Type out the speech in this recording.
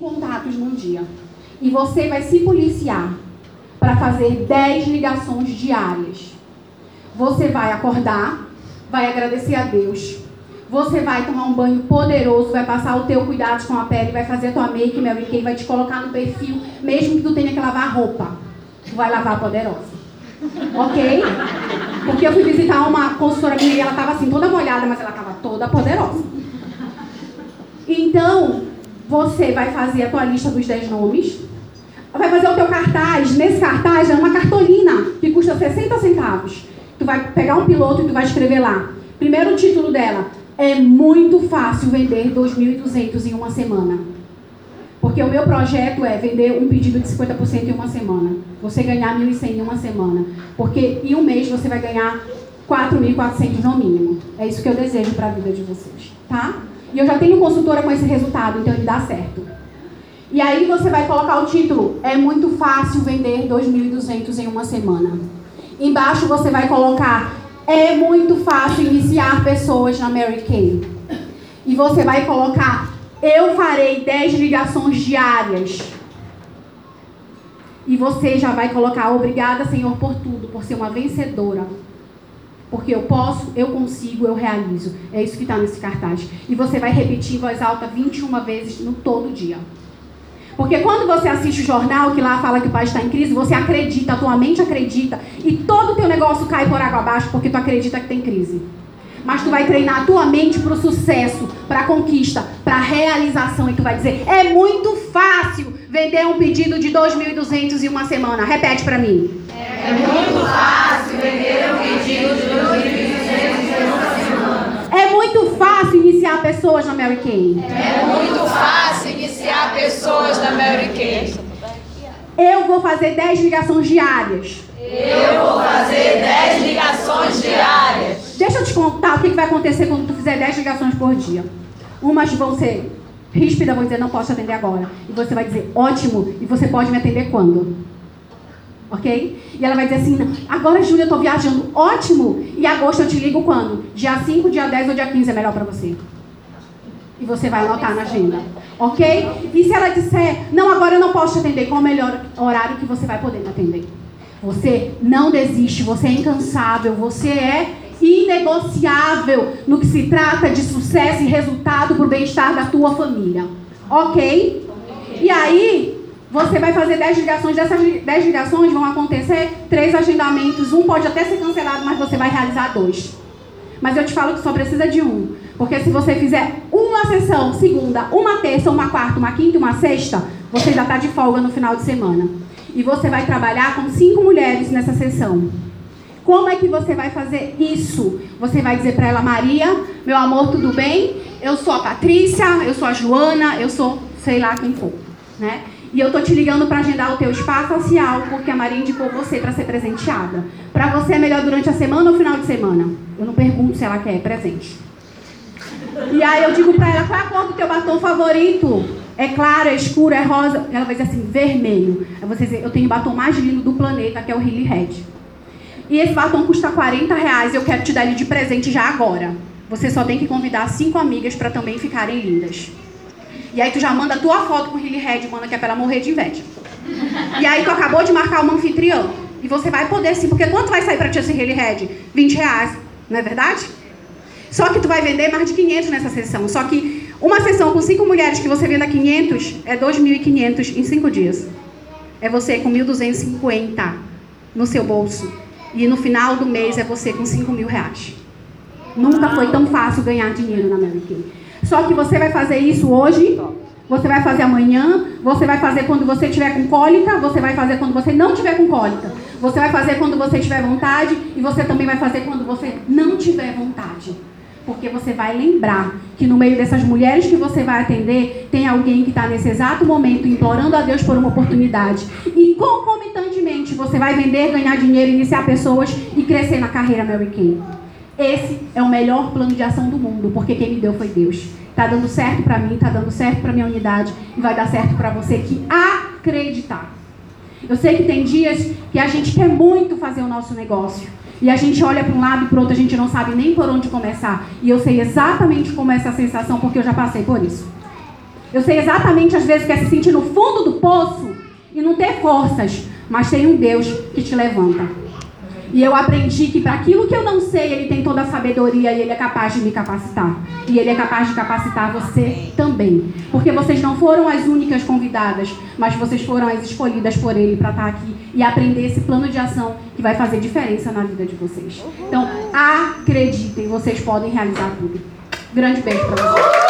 contatos num dia. E você vai se policiar para fazer 10 ligações diárias. Você vai acordar, vai agradecer a Deus. Você vai tomar um banho poderoso, vai passar o teu cuidado com a pele, vai fazer a tua make, Mary Kay, vai te colocar no perfil, mesmo que tu tenha que lavar roupa. Tu vai lavar poderosa. Ok? Porque eu fui visitar uma consultora minha e ela estava assim, toda molhada, mas ela estava toda poderosa. Então, você vai fazer a tua lista dos 10 nomes, vai fazer o teu cartaz. Nesse cartaz é uma cartolina que custa 60 centavos. Tu vai pegar um piloto e tu vai escrever lá. Primeiro título dela, é muito fácil vender 2.200 em uma semana. Porque o meu projeto é vender um pedido de 50% em uma semana. Você ganhar 1.100 em uma semana. Porque em um mês você vai ganhar 4.400 no mínimo. É isso que eu desejo para a vida de vocês, tá? E eu já tenho consultora com esse resultado, então ele dá certo. E aí você vai colocar o título: É muito fácil vender 2.200 em uma semana. Embaixo você vai colocar: É muito fácil iniciar pessoas na Mary Kay. E você vai colocar: Eu farei 10 ligações diárias. E você já vai colocar: Obrigada, Senhor, por tudo, por ser uma vencedora. Porque eu posso, eu consigo, eu realizo. É isso que está nesse cartaz. E você vai repetir em voz alta 21 vezes no todo dia. Porque quando você assiste o jornal que lá fala que o país está em crise, você acredita, a tua mente acredita, e todo o teu negócio cai por água abaixo porque tu acredita que tem crise. Mas tu vai treinar a tua mente para o sucesso, para a conquista, para a realização. E tu vai dizer: é muito fácil vender um pedido de 2.200 em uma semana. Repete para mim. É muito fácil vender um pedido de 2.200 em uma semana. É muito fácil iniciar pessoas na Mary Kay. É muito fácil iniciar pessoas na Mary Kay. Eu vou fazer 10 ligações diárias. Eu vou fazer 10 ligações diárias. Deixa eu te contar o que vai acontecer quando tu fizer 10 ligações por dia. Umas vão ser ríspidas, vão dizer, não posso atender agora. E você vai dizer, ótimo, e você pode me atender quando? Ok? E ela vai dizer assim, agora Júlia, eu tô viajando, ótimo. E agosto eu te ligo quando? Dia 5, dia 10 ou dia 15 é melhor para você. E você vai anotar na agenda. Ok? E se ela disser, não, agora eu não posso te atender, qual o melhor horário que você vai poder me atender? Você não desiste, você é incansável, você é inegociável no que se trata de sucesso e resultado para o bem-estar da tua família. Ok? E aí, você vai fazer 10 ligações. Dessas 10 ligações vão acontecer três agendamentos. Um pode até ser cancelado, mas você vai realizar dois. Mas eu te falo que só precisa de um. Porque se você fizer uma sessão, segunda, uma terça, uma quarta, uma quinta uma sexta, você já está de folga no final de semana. E você vai trabalhar com cinco mulheres nessa sessão. Como é que você vai fazer isso? Você vai dizer para ela, Maria, meu amor, tudo bem? Eu sou a Patrícia, eu sou a Joana, eu sou sei lá quem for, né? E eu tô te ligando para agendar o teu spa facial, porque a Maria indicou você para ser presenteada. Para você é melhor durante a semana ou final de semana? Eu não pergunto se ela quer presente. E aí eu digo para ela, qual é a cor do teu batom favorito? É claro, é escuro, é rosa? Ela vai dizer assim, vermelho. Aí você dizer, eu tenho o batom mais lindo do planeta, que é o Hilly Red. E esse batom custa 40 reais e eu quero te dar ele de presente já agora. Você só tem que convidar cinco amigas para também ficarem lindas. E aí tu já manda a tua foto com o Hilly Red, manda que é pra ela morrer de inveja. E aí tu acabou de marcar uma anfitriã. E você vai poder sim, porque quanto vai sair pra ti esse Hilly Red? 20 reais, não é verdade? Só que tu vai vender mais de 500 nessa sessão. Só que uma sessão com cinco mulheres que você venda 500 é 2.500 em cinco dias. É você com 1.250 no seu bolso. E no final do mês é você com 5 mil reais. Nunca foi tão fácil ganhar dinheiro na Mary. Só que você vai fazer isso hoje, você vai fazer amanhã, você vai fazer quando você tiver com cólica, você vai fazer quando você não tiver com cólica. Você vai fazer quando você tiver vontade e você também vai fazer quando você não tiver vontade. Porque você vai lembrar que no meio dessas mulheres que você vai atender, tem alguém que está nesse exato momento implorando a Deus por uma oportunidade. E concomitantemente você vai vender, ganhar dinheiro, iniciar pessoas e crescer na carreira Mary Kay. Esse é o melhor plano de ação do mundo, porque quem me deu foi Deus. Tá dando certo para mim, tá dando certo para minha unidade e vai dar certo para você que acreditar. Eu sei que tem dias que a gente quer muito fazer o nosso negócio. E a gente olha para um lado e para outro, a gente não sabe nem por onde começar. E eu sei exatamente como é essa sensação, porque eu já passei por isso. Eu sei exatamente às vezes que é se sentir no fundo do poço e não ter forças, mas tem um Deus que te levanta. E eu aprendi que para aquilo que eu não sei, ele tem toda a sabedoria e ele é capaz de me capacitar. E ele é capaz de capacitar você também. Porque vocês não foram as únicas convidadas, mas vocês foram as escolhidas por ele para estar aqui e aprender esse plano de ação que vai fazer diferença na vida de vocês. Então, acreditem, vocês podem realizar tudo. Grande beijo para vocês.